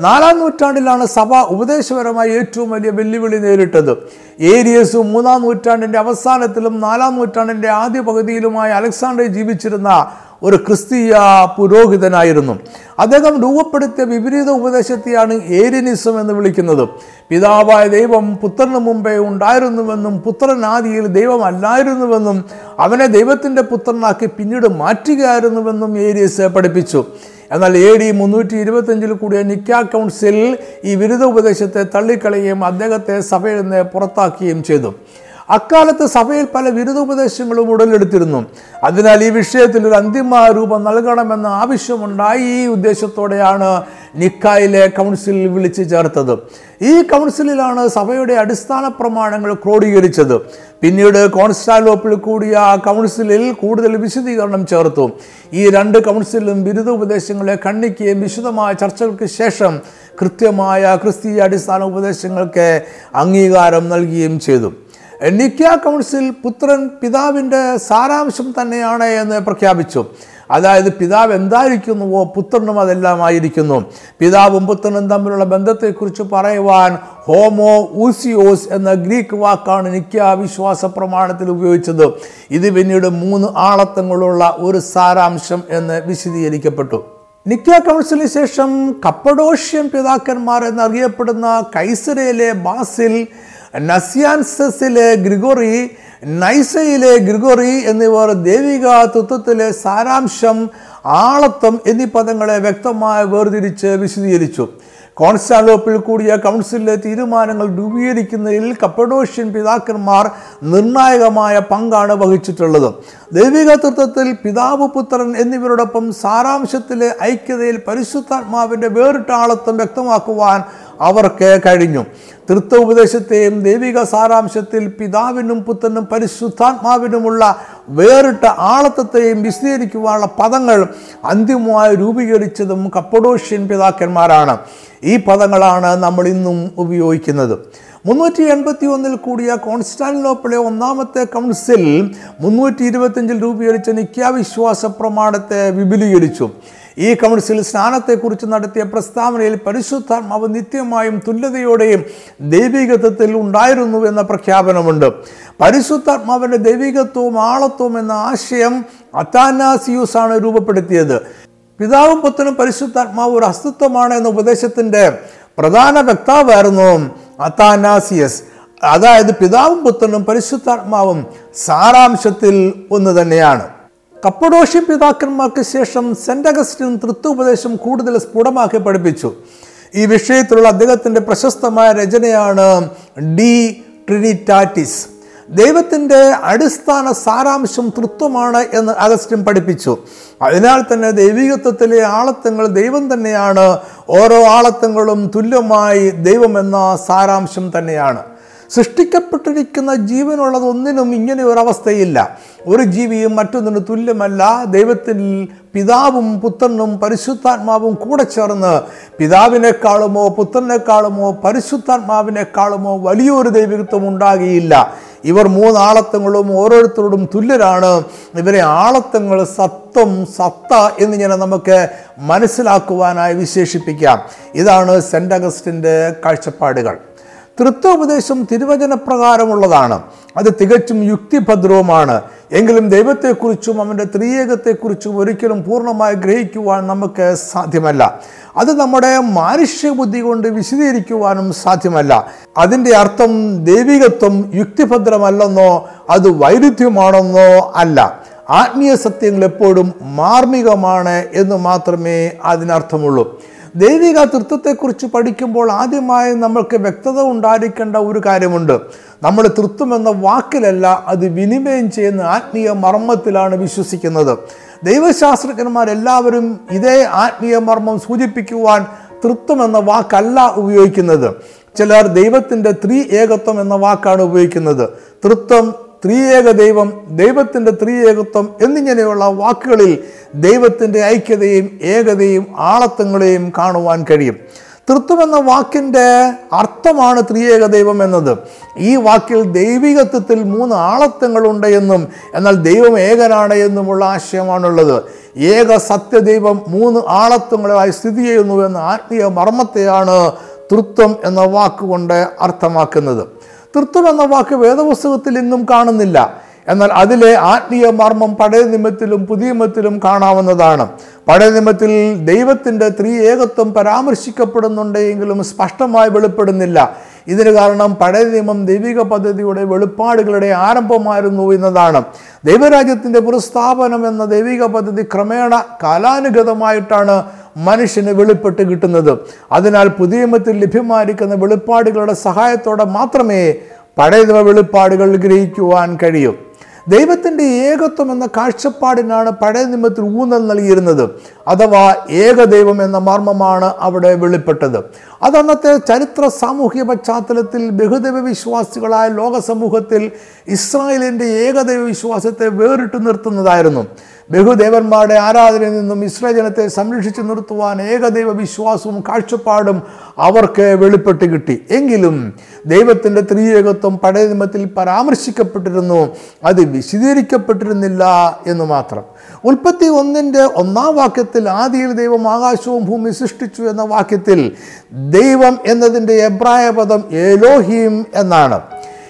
നാലാം നൂറ്റാണ്ടിലാണ് സഭ ഉപദേശപരമായി ഏറ്റവും വലിയ വെല്ലുവിളി നേരിട്ടത്. ഏരിയസും മൂന്നാം നൂറ്റാണ്ടിന്റെ അവസാനത്തിലും നാലാം നൂറ്റാണ്ടിന്റെ ആദ്യ പകുതിയിലുമായി അലക്സാണ്ടർ ജീവിച്ചിരുന്ന ഒരു ക്രിസ്തീയ പുരോഹിതനായിരുന്നു. അദ്ദേഹം രൂപപ്പെടുത്തിയ വിപരീത ഉപദേശത്തെയാണ് ഏരിനിസം എന്ന് വിളിക്കുന്നത്. പിതാവായ ദൈവം പുത്രന് മുമ്പേ ഉണ്ടായിരുന്നുവെന്നും പുത്രനാദിയിൽ ദൈവമല്ലായിരുന്നുവെന്നും അവനെ ദൈവത്തിന്റെ പുത്രനാക്കി പിന്നീട് മാറ്റുകയായിരുന്നുവെന്നും ഏരിയസ് പഠിപ്പിച്ചു. എന്നാൽ എ ഡി മുന്നൂറ്റി ഇരുപത്തഞ്ചിൽ കൂടിയ നിക്ക കൗൺസിൽ ഈ വിരുദ്ധ ഉപദേശത്തെ തള്ളിക്കളയുകയും അദ്ദേഹത്തെ സഭയിൽ നിന്ന് പുറത്താക്കുകയും ചെയ്തു. അക്കാലത്ത് സഭയിൽ പല വിരുദ്ധോപദേശങ്ങളും ഉടലെടുത്തിരുന്നു. അതിനാൽ ഈ വിഷയത്തിൽ ഒരു അന്തിമ രൂപം നൽകണമെന്ന ആവശ്യമുണ്ടായി ഈ ഉദ്ദേശത്തോടെയാണ് നിക്കായിലെ കൗൺസിൽ വിളിച്ചു ചേർത്തത്. ഈ കൗൺസിലിലാണ് സഭയുടെ അടിസ്ഥാന പ്രമാണങ്ങൾ ക്രോഡീകരിച്ചത്. പിന്നീട് കോൺസ്റ്റാലോപ്പിൽ കൂടിയ കൗൺസിലിൽ കൂടുതൽ വിശദീകരണം ചേർത്തു. ഈ രണ്ട് കൗൺസിലും ബിരുദ ഉപദേശങ്ങളെ ഖണ്ഡിക്കുകയും വിശദമായ ചർച്ചകൾക്ക് ശേഷം കൃത്യമായ ക്രിസ്തീയ അടിസ്ഥാന ഉപദേശങ്ങൾക്ക് അംഗീകാരം നൽകുകയും ചെയ്തു. നിക്യ കൗൺസിൽ പുത്രൻ പിതാവിന്റെ സാരാംശം തന്നെയാണ് എന്ന് പ്രഖ്യാപിച്ചു. അതായത് പിതാവ് എന്തായിരിക്കുന്നുവോ പുത്രനും അതെല്ലാം ആയിരിക്കുന്നു. പിതാവും പുത്രനും തമ്മിലുള്ള ബന്ധത്തെക്കുറിച്ച് പറയുവാൻ ഹോമോ ഊസിയോസ് എന്ന ഗ്രീക്ക് വാക്കാണ് നിക്യ വിശ്വാസ പ്രമാണത്തിൽ ഉപയോഗിച്ചത്. ഇത് പിന്നീട് മൂന്ന് ആളത്തങ്ങളുള്ള ഒരു സാരാംശം എന്ന് വിശദീകരിക്കപ്പെട്ടു. നിക്യ കൗൺസിലിന് ശേഷം കപ്പഡോഷ്യൻ പിതാക്കന്മാർ എന്നറിയപ്പെടുന്ന കൈസരയിലെ ബാസിൽ നസിയാൻസസിലെ ഗ്രിഗോറി നൈസയിലെ ഗ്രിഗോറി എന്നിവർ ദൈവിക തത്വത്തിലെ സാരാംശം ആളത്വം എന്നീ പദങ്ങളെ വ്യക്തമായി വേർതിരിച്ച് വിശദീകരിച്ചു. കോൺസ്റ്റാന്റോപ്പിൽ കൂടിയ കൗൺസിലിലെ തീരുമാനങ്ങൾ രൂപീകരിക്കുന്നതിൽ കപ്പഡോഷ്യൻ പിതാക്കന്മാർ നിർണായകമായ പങ്കാണ് വഹിച്ചിട്ടുള്ളത്. ദൈവിക തത്വത്തിൽ പിതാവ് പുത്രൻ എന്നിവരോടൊപ്പം സാരാംശത്തിലെ ഐക്യതയിൽ പരിശുദ്ധാത്മാവിന്റെ വേറിട്ട ആളത്വം വ്യക്തമാക്കുവാൻ അവർക്ക് കഴിഞ്ഞു. തൃത്വ ഉപദേശത്തെയും ദൈവിക സാരാംശത്തിൽ പിതാവിനും പുത്രനും പരിശുദ്ധാത്മാവിനുമുള്ള വേറിട്ട ആളത്വത്തെയും വിശദീകരിക്കുവാനുള്ള പദങ്ങൾ അന്തിമമായി രൂപീകരിച്ചതും കപ്പഡോഷ്യൻ പിതാക്കന്മാരാണ്. ഈ പദങ്ങളാണ് നമ്മൾ ഇന്നും ഉപയോഗിക്കുന്നത്. മുന്നൂറ്റി എൺപത്തി ഒന്നിൽ കൂടിയ കോൺസ്റ്റാന്റിനോപ്പിളെ ഒന്നാമത്തെ കൗൺസിൽ മുന്നൂറ്റി ഇരുപത്തിയഞ്ചിൽ രൂപീകരിച്ച നിത്യാവിശ്വാസ പ്രമാണത്തെ വിപുലീകരിച്ചു. ഈ കൗൺസിൽ സ്നാനത്തെക്കുറിച്ച് നടത്തിയ പ്രസ്താവനയിൽ പരിശുദ്ധാത്മാവ് നിത്യമായും തുല്യതയോടെയും ദൈവികത്വത്തിൽ ഉണ്ടായിരുന്നു എന്ന പ്രഖ്യാപനമുണ്ട്. പരിശുദ്ധാത്മാവിന്റെ ദൈവികത്വവും ആളത്വവും എന്ന ആശയം അത്താനാസിയൂസ് ആണ് രൂപപ്പെടുത്തിയത്. പിതാവും പുത്രനും പരിശുദ്ധാത്മാവ് ഒരു അസ്തിത്വമാണ് എന്ന ഉപദേശത്തിന്റെ പ്രധാന വക്താവായിരുന്നു അത്താനാസിയസ്. അതായത് പിതാവും പുത്രനും പരിശുദ്ധാത്മാവും സാരാംശത്തിൽ ഒന്ന് തന്നെയാണ്. കപ്പഡോഷ്യ പിതാക്കന്മാർക്ക് ശേഷം സെന്റ് അഗസ്റ്റിൻ തൃത്വോപദേശം കൂടുതൽ സ്ഫുടമാക്കി പഠിപ്പിച്ചു. ഈ വിഷയത്തിലുള്ള അദ്ദേഹത്തിന്റെ പ്രശസ്തമായ രചനയാണ് ഡി ട്രിനിറ്റാറ്റിസ്. ദൈവത്തിന്റെ അടിസ്ഥാന സാരാംശം തൃത്വമാണ് എന്ന് അഗസ്റ്റിൻ പഠിപ്പിച്ചു. അതിനാൽ തന്നെ ദൈവികത്വത്തിലെ ആളത്വങ്ങൾ ദൈവം തന്നെയാണ്. ഓരോ ആളത്വങ്ങളും തുല്യമായി ദൈവമെന്ന സാരാംശം തന്നെയാണ്. സൃഷ്ടിക്കപ്പെട്ടിരിക്കുന്ന ജീവനുള്ളത് ഒന്നിനും ഇങ്ങനെ ഒരവസ്ഥയില്ല. ഒരു ജീവിയും മറ്റൊന്നിന് തുല്യമല്ല. ദൈവത്തിൽ പിതാവും പുത്രനും പരിശുദ്ധാത്മാവും കൂടെ ചേർന്ന് പിതാവിനേക്കാളുമോ പുത്രനേക്കാളുമോ പരിശുദ്ധാത്മാവിനേക്കാളുമോ വലിയൊരു ദൈവികത്വം ഉണ്ടാകുകയില്ല ഇവർ മൂന്നാളത്വങ്ങളും ഓരോരുത്തരോടും തുല്യരാണ്. ഇവരെ ആളത്വങ്ങൾ സത്വം സത്ത എന്നിങ്ങനെ നമുക്ക് മനസ്സിലാക്കുവാനായി വിശേഷിപ്പിക്കാം. ഇതാണ് സെന്റ് അഗസ്റ്റിന്റെ കാഴ്ചപ്പാടുകൾ. തൃത്വോപദേശം തിരുവചനപ്രകാരമുള്ളതാണ്. അത് തികച്ചും യുക്തിഭദ്രവുമാണ്. എങ്കിലും ദൈവത്തെക്കുറിച്ചും അവന്റെ ത്രിയേകത്തെക്കുറിച്ചും ഒരിക്കലും പൂർണമായി ഗ്രഹിക്കുവാൻ നമുക്ക് സാധ്യമല്ല. അത് നമ്മുടെ മാനുഷ്യ ബുദ്ധി കൊണ്ട് വിശദീകരിക്കുവാനും സാധ്യമല്ല. അതിന്റെ അർത്ഥം ദൈവികത്വം യുക്തിഭദ്രമല്ലെന്നോ അത് വൈരുദ്ധ്യമാണെന്നോ അല്ല. ആത്മീയ സത്യങ്ങൾ എപ്പോഴും മാർമികമാണ് എന്ന് മാത്രമേ അതിനർത്ഥമുള്ളൂ. ദൈവിക തൃത്വത്തെക്കുറിച്ച് പഠിക്കുമ്പോൾ ആദ്യമായി നമ്മൾക്ക് വ്യക്തത ഉണ്ടായിരിക്കേണ്ട ഒരു കാര്യമുണ്ട്. നമ്മൾ തൃത്വം എന്ന വാക്കിലല്ല അത് വിനിമയം ചെയ്യുന്ന ആത്മീയ മർമ്മത്തിലാണ് വിശ്വസിക്കുന്നത്. ദൈവശാസ്ത്രജ്ഞന്മാരെല്ലാവരും ഇതേ ആത്മീയ മർമ്മം സൂചിപ്പിക്കുവാൻ തൃത്വം എന്ന വാക്കല്ല ഉപയോഗിക്കുന്നത്. ചിലർ ദൈവത്തിന്റെ ത്രീ ഏകത്വം എന്ന വാക്കാണ് ഉപയോഗിക്കുന്നത്. തൃത്വം ത്രിയേക ദൈവം ദൈവത്തിന്റെ ത്രിയേകത്വം എന്നിങ്ങനെയുള്ള വാക്കുകളിൽ ദൈവത്തിന്റെ ഐക്യതയും ഏകതയും ആളത്വങ്ങളെയും കാണുവാൻ കഴിയും. തൃത്വം എന്ന വാക്കിന്റെ അർത്ഥമാണ് ത്രിയേക ദൈവം എന്നത്. ഈ വാക്കിൽ ദൈവികത്വത്തിൽ മൂന്ന് ആളത്വങ്ങളുണ്ട് എന്നും എന്നാൽ ദൈവം ഏകനാണ് എന്നുമുള്ള ആശയമാണുള്ളത്. ഏക സത്യദൈവം മൂന്ന് ആളത്വങ്ങളായി സ്ഥിതി ചെയ്യുന്നു എന്ന ആത്മീയ മർമ്മത്തെയാണ് തൃത്വം എന്ന വാക്കുകൊണ്ട് അർത്ഥമാക്കുന്നത്. തൃത്വം എന്ന വാക്ക് വേദപുസ്തകത്തിൽ ഇന്നും കാണുന്നില്ല. എന്നാൽ അതിലെ ആത്മീയ മർമ്മം പഴയ നിമത്തിലും പുതിയ നിമത്തിലും കാണാവുന്നതാണ്. പഴയ നിമത്തിൽ ദൈവത്തിന്റെ ത്രിയേകത്വം പരാമർശിക്കപ്പെടുന്നുണ്ടെങ്കിലും സ്പഷ്ടമായി വെളിപ്പെടുന്നില്ല. ഇതിന് കാരണം പഴയ നിയമം ദൈവിക പദ്ധതിയുടെ വെളിപ്പാടുകളുടെ ആരംഭമായിരുന്നു എന്നതാണ്. ദൈവരാജ്യത്തിന്റെ പുനഃസ്ഥാപനം എന്ന ദൈവിക പദ്ധതി ക്രമേണ കാലാനുഗതമായിട്ടാണ് മനുഷ്യന് വെളിപ്പെട്ട് കിട്ടുന്നത്. അതിനാൽ പുതിയ നിയമത്തിൽ ലഭ്യമായിരിക്കുന്ന വെളിപ്പാടുകളുടെ സഹായത്തോടെ മാത്രമേ പഴയ വെളിപ്പാടുകൾ ഗ്രഹിക്കുവാൻ കഴിയൂ. ദൈവത്തിന്റെ ഏകത്വം എന്ന കാഴ്ചപ്പാടിനാണ് പഴയ നിയമത്തിൽ ഊന്നൽ നൽകിയിരുന്നത്. അഥവാ ഏകദൈവം എന്ന മർമ്മമാണ് അവിടെ വെളിപ്പെട്ടത്. അത് അന്നത്തെ ചരിത്ര സാമൂഹിക പശ്ചാത്തലത്തിൽ ബഹുദൈവ വിശ്വാസികളായ ലോക സമൂഹത്തിൽ ഇസ്രായേലിന്റെ ഏകദൈവ വിശ്വാസത്തെ വേറിട്ട് നിർത്തുന്നതായിരുന്നു. ബഹുദേവന്മാരുടെ ആരാധനയിൽ നിന്നും ഇസ്രജനത്തെ ജനത്തെ സംരക്ഷിച്ചു നിർത്തുവാൻ ഏകദൈവ വിശ്വാസവും കാഴ്ചപ്പാടും അവർക്ക് വെളിപ്പെട്ട് കിട്ടി. എങ്കിലും ദൈവത്തിന്റെ ത്രിയേകത്വം പഴയ പരാമർശിക്കപ്പെട്ടിരുന്നു. അത് വിശദീകരിക്കപ്പെട്ടിരുന്നില്ല എന്ന് മാത്രം. ഉൽപ്പത്തി ഒന്നിന്റെ ഒന്നാം വാക്യത്തിൽ ആദിയിൽ ദൈവം ആകാശവും ഭൂമി സൃഷ്ടിച്ചു എന്ന വാക്യത്തിൽ ദൈവം എന്നതിന്റെ എബ്രായ പദം എലോഹീം എന്നാണ്.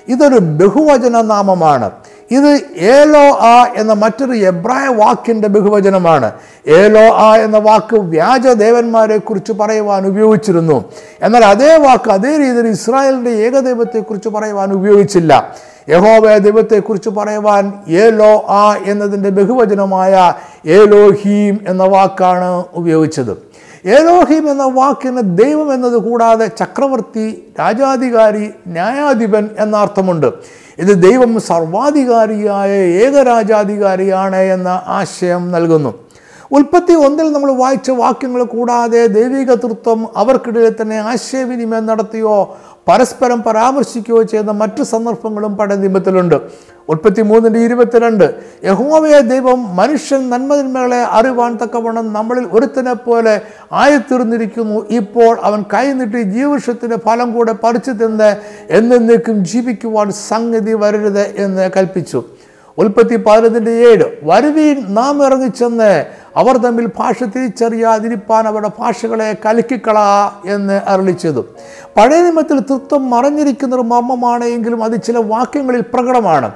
ഇതൊരു ബഹുവചന നാമമാണ്. ഇത് ഏലോ ആ എന്ന മറ്റൊരു എബ്രായ വാക്കിന്റെ ബഹുവചനമാണ്. ഏലോ ആ എന്ന വാക്ക് വ്യാജ ദേവന്മാരെ കുറിച്ച് പറയുവാൻ ഉപയോഗിച്ചിരുന്നു. എന്നാൽ അതേ വാക്ക് അതേ രീതിയിൽ ഇസ്രായേലിന്റെ ഏകദൈവത്തെക്കുറിച്ച് പറയുവാൻ ഉപയോഗിച്ചില്ല. യഹോവ ദൈവത്തെക്കുറിച്ച് പറയുവാൻ ഏലോ ആ എന്നതിന്റെ ബഹുവചനമായ ഏലോഹീം എന്ന വാക്കാണ് ഉപയോഗിച്ചത്. ഏലോഹീം എന്ന വാക്കിന് ദൈവം എന്നത് കൂടാതെ ചക്രവർത്തി രാജാധികാരി ന്യായാധിപൻ എന്ന അർത്ഥമുണ്ട് ഇത് ദൈവം സർവാധികാരിയായ ഏകരാജാധികാരിയാണ് എന്ന ആശയം നൽകുന്നു. ഉൽപ്പത്തി ഒന്നിൽ നമ്മൾ വായിച്ച വാക്യങ്ങൾ കൂടാതെ ദൈവിക തൃത്വം അവർക്കിടയിൽ തന്നെ ആശയവിനിമയം നടത്തിയോ പരസ്പരം പരാമർശിക്കുകയോ ചെയ്യുന്ന മറ്റു സന്ദർഭങ്ങളും പഴയ നിയമത്തിലുണ്ട് ഉൽപ്പത്തി മൂന്നിന്റെ ഇരുപത്തിരണ്ട് യഹോവയ ദൈവം മനുഷ്യൻ നന്മതിന്മകളെ അറിവാൻ തക്കവണ്ണം നമ്മളിൽ ഒരുത്തനെ പോലെ ആയിത്തീർന്നിരിക്കുന്നു. ഇപ്പോൾ അവൻ കൈനീട്ടി ജീവവൃക്ഷത്തിന്റെ ഫലം കൂടെ പറിച്ചു തിന്ന് എന്നേക്കും ജീവിക്കുവാൻ സംഗതി വരരുത് എന്ന് കൽപ്പിച്ചു. ഉൽപ്പത്തി പതിനൊന്നിന്റെ ഏഴ് വരുവീൻ നാം ഇറങ്ങിച്ചെന്ന് അവർ തമ്മിൽ ഭാഷ തിരിച്ചറിയാതിരിപ്പാൻ അവരുടെ ഭാഷകളെ കലക്കിക്കള എന്ന് അരളിച്ചതും പഴയ നിയമത്തിൽ തൃത്വം മറഞ്ഞിരിക്കുന്ന ഒരു മർമ്മമാണ് എങ്കിലും അത് ചില വാക്യങ്ങളിൽ പ്രകടമാണ്.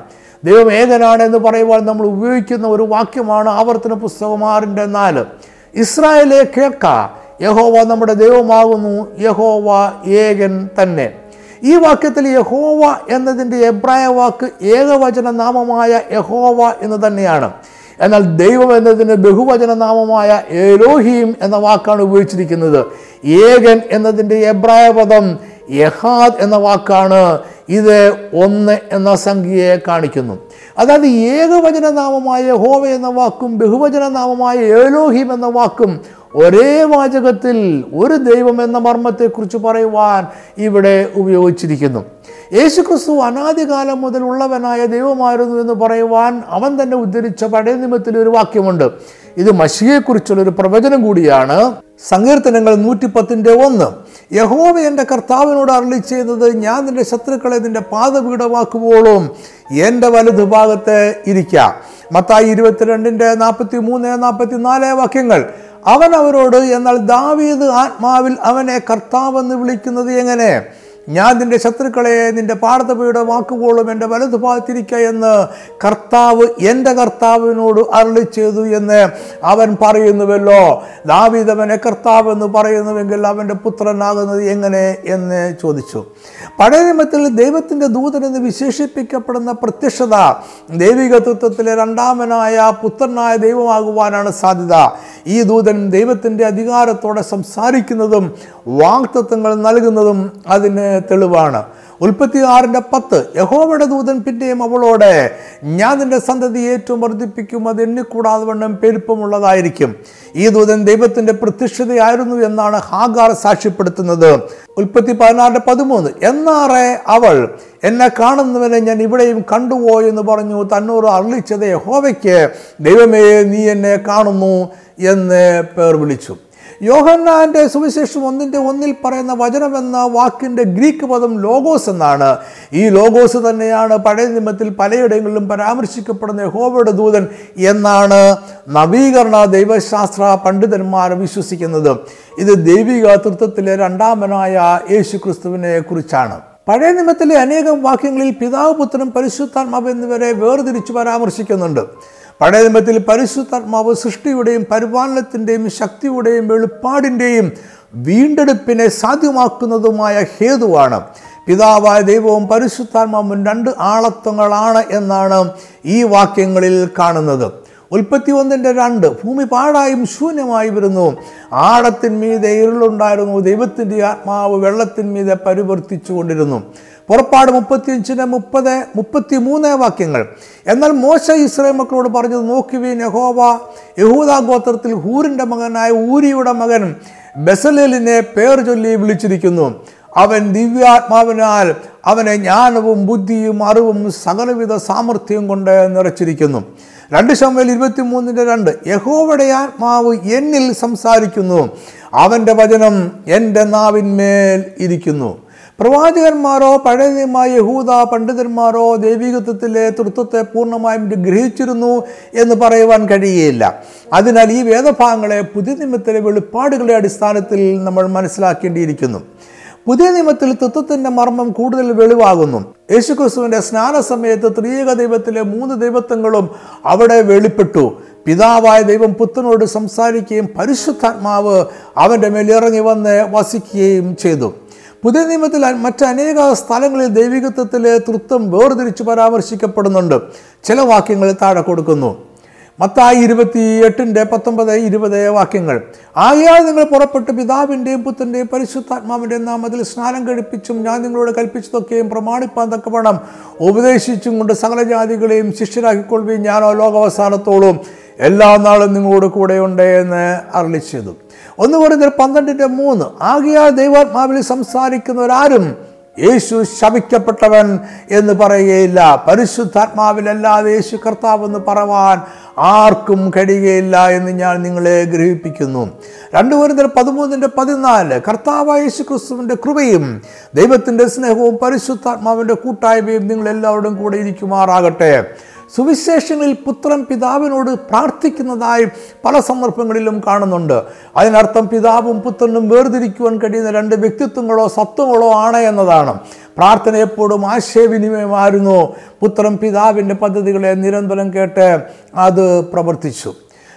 ദൈവം ഏകനാണ് എന്ന് പറയുവാൻ നമ്മൾ ഉപയോഗിക്കുന്ന ഒരു വാക്യമാണ് ആവർത്തന പുസ്തകം ആറിന്റെ നാല്. ഇസ്രായേലെ കേൾക്ക യഹോവ നമ്മുടെ ദൈവമാകുന്നു യഹോവ ഏകൻ തന്നെ. ഈ വാക്യത്തിൽ യഹോവ എന്നതിന്റെ എബ്രായ വാക്ക് ഏകവചന നാമമായ യഹോവ എന്ന് തന്നെയാണ്. എന്നാൽ ദൈവം എന്നതിന് ബഹുവചന നാമമായ ഏലോഹീം എന്ന വാക്കാണ് ഉപയോഗിച്ചിരിക്കുന്നത്. ഏകൻ എന്നതിന്റെ എബ്രായ പദം യഹാദ് എന്ന വാക്കാണ് ഇത് ഒന്ന് എന്ന സംഖ്യയെ കാണിക്കുന്നു. അതായത് ഏകവചന നാമമായ യഹോവ എന്ന വാക്കും ബഹുവചന നാമമായ ഏലോഹീം എന്ന വാക്കും ഒരേ വാചകത്തിൽ ഒരു ദൈവം എന്ന മർമ്മത്തെക്കുറിച്ച് പറയുവാൻ ഇവിടെ ഉപയോഗിച്ചിരിക്കുന്നു. യേശുക്രിസ്തു അനാദികാലം മുതൽ ഉള്ളവനായ ദൈവമായിരുന്നു എന്ന് പറയുവാൻ അവൻ തന്നെ ഉദ്ധരിച്ച പഴയ നിയമത്തിലെ ഒരു വാക്യമുണ്ട്. ഇത് മഷിയെക്കുറിച്ചുള്ള ഒരു പ്രവചനം കൂടിയാണ്. സങ്കീർത്തനങ്ങൾ നൂറ്റിപ്പത്തിന്റെ ഒന്ന്. യഹോവ എന്റെ കർത്താവിനോട് അരളി ചെയ്യുന്നത് ഞാൻ നിന്റെ ശത്രുക്കളെ നിന്റെ പാതപീഠമാക്കുമ്പോഴും എന്റെ വലുതുഭാഗത്ത് ഇരിക്കാം. മത്തായി ഇരുപത്തിരണ്ടിന്റെ നാൽപ്പത്തി മൂന്ന് നാൽപ്പത്തി നാല് വാക്യങ്ങൾ. അവൻ അവരോട് എന്നാൽ ദാവീദ് ആത്മാവിൽ അവനെ കർത്താവെന്ന് വിളിക്കുന്നത് എങ്ങനെ? ഞാൻ നിന്റെ ശത്രുക്കളെ നിന്റെ പാടത്തപീഠമാക്കുമ്പോഴും എന്റെ വലതു ഭാഗത്തിരിക്ക എന്ന് കർത്താവ് എന്റെ കർത്താവിനോട് അരളി ചെയ്തു എന്ന് അവൻ പറയുന്നുവല്ലോ. ദാവിതവനെ കർത്താവ് എന്ന് പറയുന്നുവെങ്കിൽ അവന്റെ പുത്രനാകുന്നത് എങ്ങനെ എന്ന് ചോദിച്ചു. പഴയ നിയമത്തിൽ ദൈവത്തിന്റെ ദൂതൻ എന്ന് വിശേഷിപ്പിക്കപ്പെടുന്ന പ്രത്യക്ഷത ദൈവിക തത്വത്തിലെ രണ്ടാമനായ പുത്രനായ ദൈവമാകുവാനാണ് സാധ്യത. ഈ ദൂതൻ ദൈവത്തിന്റെ അധികാരത്തോടെ സംസാരിക്കുന്നതും വാക്തത്വങ്ങൾ നൽകുന്നതും അതിന് തെളിവാണ്. ഉൽപ്പത്തി ആറിന്റെ പത്ത് യഹോവയുടെ ദൂതൻ പിന്നെയും അവളോട് ഞാൻ നിന്റെ സന്തതി ഏറ്റവും വർദ്ധിപ്പിക്കും അത് എണ്ണിക്കൂടാതെ വണ്ണം പെരുപ്പമുള്ളതായിരിക്കും. ഈ ദൂതൻ ദൈവത്തിന്റെ പ്രത്യക്ഷതയായിരുന്നു എന്നാണ് ഹാഗാർ സാക്ഷ്യപ്പെടുത്തുന്നത്. ഉൽപ്പത്തി പതിനാറിന്റെ പതിമൂന്ന് എന്നാറെ അവൾ എന്നെ കാണുന്നവനെ ഞാൻ ഇവിടെയും കണ്ടുപോ എന്ന് പറഞ്ഞു തന്നോട് അറിയിച്ചത് യഹോവയ്ക്ക് ദൈവമേ നീ എന്നെ കാണുന്നു എന്ന് പേർ വിളിച്ചു. യോഹന്നാന്റെ സുവിശേഷം ഒന്നിന്റെ ഒന്നിൽ പറയുന്ന വചനമെന്ന വാക്കിന്റെ ഗ്രീക്ക് പദം ലോഗോസ് എന്നാണ്. ഈ ലോഗോസ് തന്നെയാണ് പഴയ നിയമത്തിൽ പലയിടങ്ങളിലും പരാമർശിക്കപ്പെടുന്ന യഹോവയുടെ ദൂതൻ എന്നാണ് നവീകരണ ദൈവശാസ്ത്ര പണ്ഡിതന്മാർ വിശ്വസിക്കുന്നത്. ഇത് ദൈവിക തൃത്വത്തിലെ രണ്ടാമനായ യേശു ക്രിസ്തുവിനെ കുറിച്ചാണ്. പഴയ നിയമത്തിലെ അനേകം വാക്യങ്ങളിൽ പിതാവ് പുത്രനും പരിശുദ്ധാത്മാവ് എന്നിവരെ വേർതിരിച്ച് പരാമർശിക്കുന്നുണ്ട്. പഴയ നിയമത്തിൽ പരിശുദ്ധാത്മാവ് സൃഷ്ടിയുടെയും പരിപാലനത്തിന്റെയും ശക്തിയുടെയും വെളിപ്പാടിന്റെയും വീണ്ടെടുപ്പിനെ സാധ്യമാക്കുന്നതുമായ ഹേതുവാണ്. പിതാവായ ദൈവവും പരിശുദ്ധാത്മാവും രണ്ട് ആളത്വങ്ങളാണ് എന്നാണ് ഈ വാക്യങ്ങളിൽ കാണുന്നത്. ഉൽപ്പത്തി ഒന്നിന്റെ രണ്ട് ഭൂമി പാടായും ശൂന്യമായി വരുന്നു. ആഴത്തിന്മീതെ ഇരുളുണ്ടായിരുന്നു ദൈവത്തിന്റെ ആത്മാവ് വെള്ളത്തിന്മീതെ പരിവർത്തിച്ചു കൊണ്ടിരുന്നു പുറപ്പാട് മുപ്പത്തിയഞ്ചിന് മുപ്പത് മുപ്പത്തി മൂന്ന് വാക്യങ്ങൾ. എന്നാൽ മോശ ഇസ്രായേൽ മക്കളോട് പറഞ്ഞത് നോക്കുവീൻ യഹോവ യഹൂദാ ഗോത്രത്തിൽ ഹൂരിന്റെ മകനായ ഊരിയുടെ മകൻ ബസലേലിനെ പേർ ചൊല്ലി വിളിച്ചിരിക്കുന്നു. അവൻ ദിവ്യാത്മാവിനാൽ അവനെ ജ്ഞാനവും ബുദ്ധിയും അറിവും സകലവിധ സാമർഥ്യവും കൊണ്ട് നിറച്ചിരിക്കുന്നു. രണ്ട് ശമ്പൽ ഇരുപത്തി മൂന്നിന്റെ രണ്ട് യഹോവയുടെ ആത്മാവ് എന്നിൽ സംസാരിക്കുന്നു. അവന്റെ വചനം എന്റെ നാവിന്മേൽ ഇരിക്കുന്നു. പ്രവാചകന്മാരോ പഴയ നിയമ യഹൂദ പണ്ഡിതന്മാരോ ദൈവികത്വത്തിലെ തൃത്വത്തെ പൂർണമായും ഗ്രഹിച്ചിരുന്നു എന്ന് പറയുവാൻ കഴിയുകയില്ല അതിനാൽ ഈ വേദഭാഗങ്ങളെ പുതിയ നിയമത്തിലെ വെളിപ്പാടുകളുടെ അടിസ്ഥാനത്തിൽ നമ്മൾ മനസ്സിലാക്കേണ്ടിയിരിക്കുന്നു. പുതിയ നിയമത്തിൽ തത്വത്തിന്റെ മർമ്മം കൂടുതൽ വെളിവാകുന്നു. യേശുക്രിസ്തുവിന്റെ സ്നാന സമയത്ത് ത്രിയേക ദൈവത്തിലെ മൂന്ന് ദൈവത്വങ്ങളും അവിടെ വെളിപ്പെട്ടു. പിതാവായ ദൈവം പുത്രനോട് സംസാരിക്കുകയും പരിശുദ്ധാത്മാവ് അവന്റെ മേലിറങ്ങി വന്ന് വസിക്കുകയും ചെയ്തു. പുതിയ നിയമത്തിൽ മറ്റനേക സ്ഥലങ്ങളിൽ ദൈവികത്വത്തിലെ തൃത്വം വേർതിരിച്ച് പരാമർശിക്കപ്പെടുന്നുണ്ട്. ചില വാക്യങ്ങൾ താഴെ കൊടുക്കുന്നു. മത്തായി ഇരുപത്തി എട്ടിന്റെ പത്തൊമ്പത് ഇരുപത് വാക്യങ്ങൾ. ആകയാൽ നിങ്ങൾ പുറപ്പെട്ട് പിതാവിന്റെയും പുത്രന്റെയും പരിശുദ്ധാത്മാവിന്റെയും നാമത്തിൽ സ്നാനം കഴിപ്പിച്ചും ഞാൻ നിങ്ങളോട് കൽപ്പിച്ചതൊക്കെയും പ്രമാണിപ്പാൻ തക്കവണ്ണം ഉപദേശിച്ചും കൊണ്ട് സകല ജാതികളെയും ശിഷ്യരാക്കിക്കൊള്ളുകയും ഞാനോ ലോകാവസാനത്തോളം. എല്ലാ നാളും നിങ്ങളോട് കൂടെയുണ്ട് എന്ന് അരളി ഒന്ന് പറഞ്ഞ പന്ത്രണ്ടിന്റെ മൂന്ന് ആകെയാൽ ദൈവാത്മാവിൽ സംസാരിക്കുന്നവരാരും യേശു ശവിക്കപ്പെട്ടവൻ എന്ന് പറയുകയില്ല. പരിശുദ്ധാത്മാവിലല്ലാതെ യേശു കർത്താവ് എന്ന് പറവാൻ ആർക്കും കഴിയുകയില്ല എന്ന് ഞാൻ നിങ്ങളെ ഗ്രഹിപ്പിക്കുന്നു. രണ്ടു വരുന്നതിൽ പതിമൂന്നിന്റെ പതിനാല് കർത്താവ് യേശു ക്രിസ്തുവിന്റെ കൃപയും ദൈവത്തിന്റെ സ്നേഹവും പരിശുദ്ധാത്മാവിന്റെ കൂട്ടായ്മയും നിങ്ങളെല്ലാവരും കൂടെ ഇരിക്കുമാറാകട്ടെ. സുവിശേഷങ്ങളിൽ പുത്രൻ പിതാവിനോട് പ്രാർത്ഥിക്കുന്നതായി പല സന്ദർഭങ്ങളിലും കാണുന്നുണ്ട്. അതിനർത്ഥം പിതാവും പുത്രനും വേർതിരിക്കുവാൻ കഴിയുന്ന രണ്ട് വ്യക്തിത്വങ്ങളോ സത്വങ്ങളോ ആണ് എന്നതാണ്. പ്രാർത്ഥന എപ്പോഴും ആശയവിനിമയമായിരുന്നു. പുത്രൻ പിതാവിന്റെ പദ്ധതികളെ നിരന്തരം കേട്ട് അത് പ്രവർത്തിച്ചു.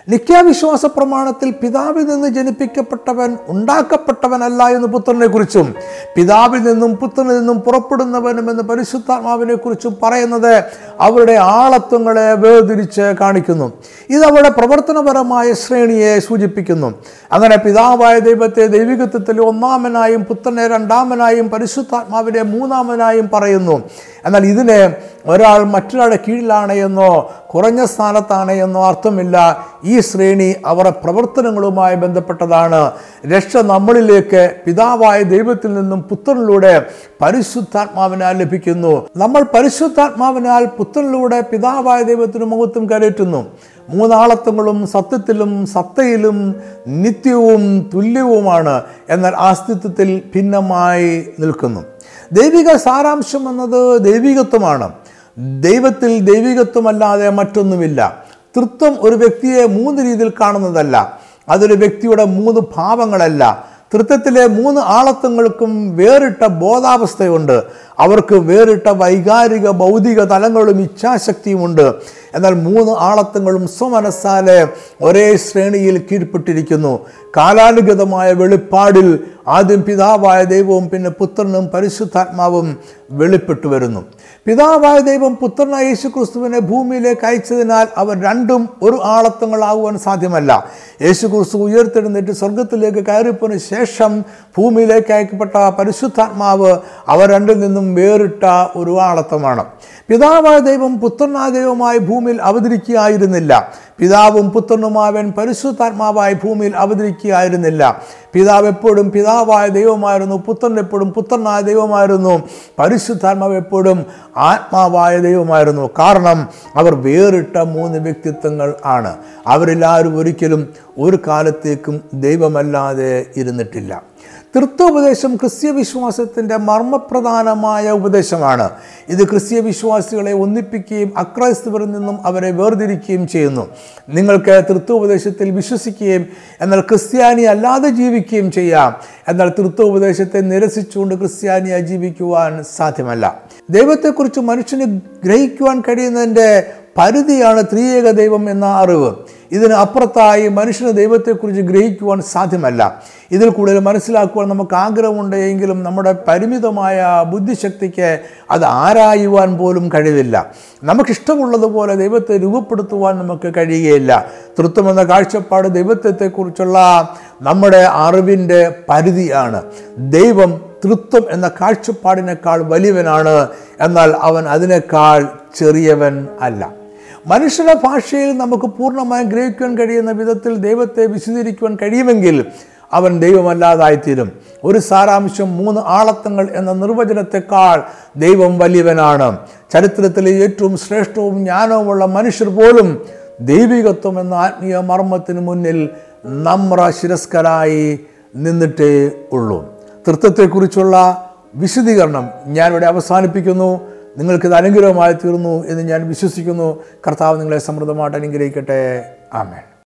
നിത്യാവിശ്വാസ പ്രമാണത്തിൽ പിതാവിൽ നിന്ന് ജനിപ്പിക്കപ്പെട്ടവൻ ഉണ്ടാക്കപ്പെട്ടവനല്ല എന്ന് പുത്രനെ കുറിച്ചും പിതാവിൽ നിന്നും പുത്രനിൽ നിന്നും പുറപ്പെടുന്നവനും എന്ന് പരിശുദ്ധാത്മാവിനെ കുറിച്ചും പറയുന്നത് അവരുടെ ആളത്വങ്ങളെ വേർതിരിച്ച് കാണിക്കുന്നു. ഇത് അവരുടെ പ്രവർത്തനപരമായ ശ്രേണിയെ സൂചിപ്പിക്കുന്നു. അങ്ങനെ പിതാവായ ദൈവത്തെ ദൈവികത്വത്തിൽ ഒന്നാമനായും പുത്രനെ രണ്ടാമനായും പരിശുദ്ധാത്മാവിനെ മൂന്നാമനായും പറയുന്നു. എന്നാൽ ഇതിന് ഒരാൾ മറ്റൊരാളുടെ കീഴിലാണ് എന്നോ കുറഞ്ഞ സ്ഥാനത്താണ് എന്നോ അർത്ഥമില്ല. ഈ ശ്രേണി അവരുടെ പ്രവർത്തനങ്ങളുമായി ബന്ധപ്പെട്ടതാണ്. രക്ഷ നമ്മളിലേക്ക് പിതാവായ ദൈവത്തിൽ നിന്നും പുത്രനിലൂടെ പരിശുദ്ധാത്മാവിനാൽ ലഭിക്കുന്നു. നമ്മൾ പരിശുദ്ധാത്മാവിനാൽ പുത്രനിലൂടെ പിതാവായ ദൈവത്തിന് മുഖത്തും കരയറ്റുന്നു മൂന്നാളത്വങ്ങളും സത്യത്തിലും സത്തയിലും നിത്യവും തുല്യവുമാണ്. എന്നാൽ അസ്തിത്വത്തിൽ ഭിന്നമായി നിൽക്കുന്നു. ദൈവിക സാരാംശം എന്നത് ദൈവികത്വമാണ്. ദൈവത്തിൽ ദൈവികത്വമല്ലാതെ മറ്റൊന്നുമില്ല. തൃത്വം ഒരു വ്യക്തിയെ മൂന്ന് രീതിയിൽ കാണുന്നതല്ല. അതൊരു വ്യക്തിയുടെ മൂന്ന് ഭാവങ്ങളല്ല. തൃത്വത്തിലെ മൂന്ന് ആളത്വങ്ങൾക്കും വേറിട്ട ബോധാവസ്ഥയുണ്ട്. അവർക്ക് വേറിട്ട വൈകാരിക ഭൗതിക തലങ്ങളും ഇച്ഛാശക്തിയുമുണ്ട്. എന്നാൽ മൂന്ന് ആളത്വങ്ങളും സ്വമനസ്സാലെ ഒരേ ശ്രേണിയിൽ കീഴ്പ്പെട്ടിരിക്കുന്നു. കാലാനുഗതമായ വെളിപ്പാടിൽ ആദ്യം പിതാവായ ദൈവവും പിന്നെ പുത്രനും പരിശുദ്ധാത്മാവും വെളിപ്പെട്ടു വരുന്നു പിതാവായ ദൈവം പുത്രനായ യേശു ക്രിസ്തുവിനെ ഭൂമിയിലേക്ക് അയച്ചതിനാൽ അവർ രണ്ടും ഒരു ആളത്വങ്ങളാകുവാൻ സാധ്യമല്ല. യേശു ക്രിസ്തു ഉയർത്തെഴുന്നേറ്റ് സ്വർഗത്തിലേക്ക് കയറിപ്പോന് ശേഷം ഭൂമിയിലേക്ക് അയക്കപ്പെട്ട പരിശുദ്ധാത്മാവ് അവർ രണ്ടിൽ നിന്നും വേറിട്ട ഒരു ആളത്വമാണ്. പിതാവായ ദൈവം പുത്രനായ ദൈവമായി ഭൂമിയിൽ അവതരിക്കുകയായിരുന്നില്ല. പിതാവും പുത്രനുമാവൻ പരിശുദ്ധാത്മാവായി ഭൂമിയിൽ അവതരിക്കുകയായിരുന്നില്ല. പിതാവ് എപ്പോഴും പിതാവായ ദൈവമായിരുന്നു പുത്രൻ എപ്പോഴും പുത്രനായ ദൈവമായിരുന്നു പരിശുദ്ധാത്മാവ് എപ്പോഴും ആത്മാവായ ദൈവമായിരുന്നു. കാരണം അവർ വേറിട്ട മൂന്ന് വ്യക്തിത്വങ്ങൾ ആണ്. അവരെല്ലാവരും ഒരിക്കലും ഒരു കാലത്തേക്കും ദൈവമല്ലാതെ ഇരുന്നിട്ടില്ല. തൃത്വോപദേശം ക്രിസ്തീയ വിശ്വാസത്തിന്റെ മർമ്മപ്രധാനമായ ഉപദേശമാണ്. ഇത് ക്രിസ്തീയ വിശ്വാസികളെ ഒന്നിപ്പിക്കുകയും അക്രൈസ്തവരിൽ നിന്നും അവരെ വേർതിരിക്കുകയും ചെയ്യുന്നു. നിങ്ങൾക്ക് തൃത്വോപദേശത്തിൽ വിശ്വസിക്കുകയും എന്നാൽ ക്രിസ്ത്യാനി അല്ലാതെ ജീവിക്കുകയും ചെയ്യാം. എന്നാൽ തൃത്വോപദേശത്തെ നിരസിച്ചുകൊണ്ട് ക്രിസ്ത്യാനിയായി ജീവിക്കുവാൻ സാധ്യമല്ല. ദൈവത്തെക്കുറിച്ച് മനുഷ്യന് ഗ്രഹിക്കുവാൻ കഴിയുന്നതിന്റെ പരിധിയാണ് ത്രിയേക ദൈവം എന്ന അറിവ്. ഇതിന് അപ്പുറത്തായി മനുഷ്യന് ദൈവത്തെക്കുറിച്ച് ഗ്രഹിക്കുവാൻ സാധ്യമല്ല. ഇതിൽ കൂടുതൽ മനസ്സിലാക്കുവാൻ നമുക്ക് ആഗ്രഹമുണ്ട് എങ്കിലും നമ്മുടെ പരിമിതമായ ബുദ്ധിശക്തിക്ക് അത് ആരായുവാൻ പോലും കഴിവില്ല. നമുക്കിഷ്ടമുള്ളതുപോലെ ദൈവത്തെ രൂപപ്പെടുത്തുവാൻ നമുക്ക് കഴിയുകയില്ല. തൃത്വമെന്ന കാഴ്ചപ്പാട് ദൈവത്വത്തെക്കുറിച്ചുള്ള നമ്മുടെ അറിവിന്റെ പരിധിയാണ്. ദൈവം തൃത്വം എന്ന കാഴ്ചപ്പാടിനേക്കാൾ വലിയവനാണ് എന്നാൽ അവൻ അതിനേക്കാൾ ചെറിയവൻ അല്ല. മനുഷ്യരുടെ ഭാഷയിൽ നമുക്ക് പൂർണമായും ഗ്രഹിക്കുവാൻ കഴിയുന്ന വിധത്തിൽ ദൈവത്തെ വിശദീകരിക്കുവാൻ കഴിയുമെങ്കിൽ അവൻ ദൈവമല്ലാതായിത്തീരും. ഒരു സാരാംശം മൂന്ന് ആളത്തങ്ങൾ എന്ന നിർവചനത്തെക്കാൾ ദൈവം വലിയവനാണ്. ചരിത്രത്തിലെ ഏറ്റവും ശ്രേഷ്ഠവും ജ്ഞാനവുമുള്ള മനുഷ്യർ പോലും ദൈവികത്വം എന്ന ആത്മീയ മർമ്മത്തിന് മുന്നിൽ നമ്ര ശിരസ്കരായി നിന്നിട്ടേ ഉള്ളൂ. തൃത്വത്തെക്കുറിച്ചുള്ള വിശദീകരണം ഞാനിവിടെ അവസാനിപ്പിക്കുന്നു. നിങ്ങൾക്കിത് അനുഗ്രഹമായി തീർന്നു എന്ന് ഞാൻ വിശ്വസിക്കുന്നു. കർത്താവ് നിങ്ങളെ സമൃദ്ധമായിട്ട് അനുഗ്രഹിക്കട്ടെ. ആമേൻ.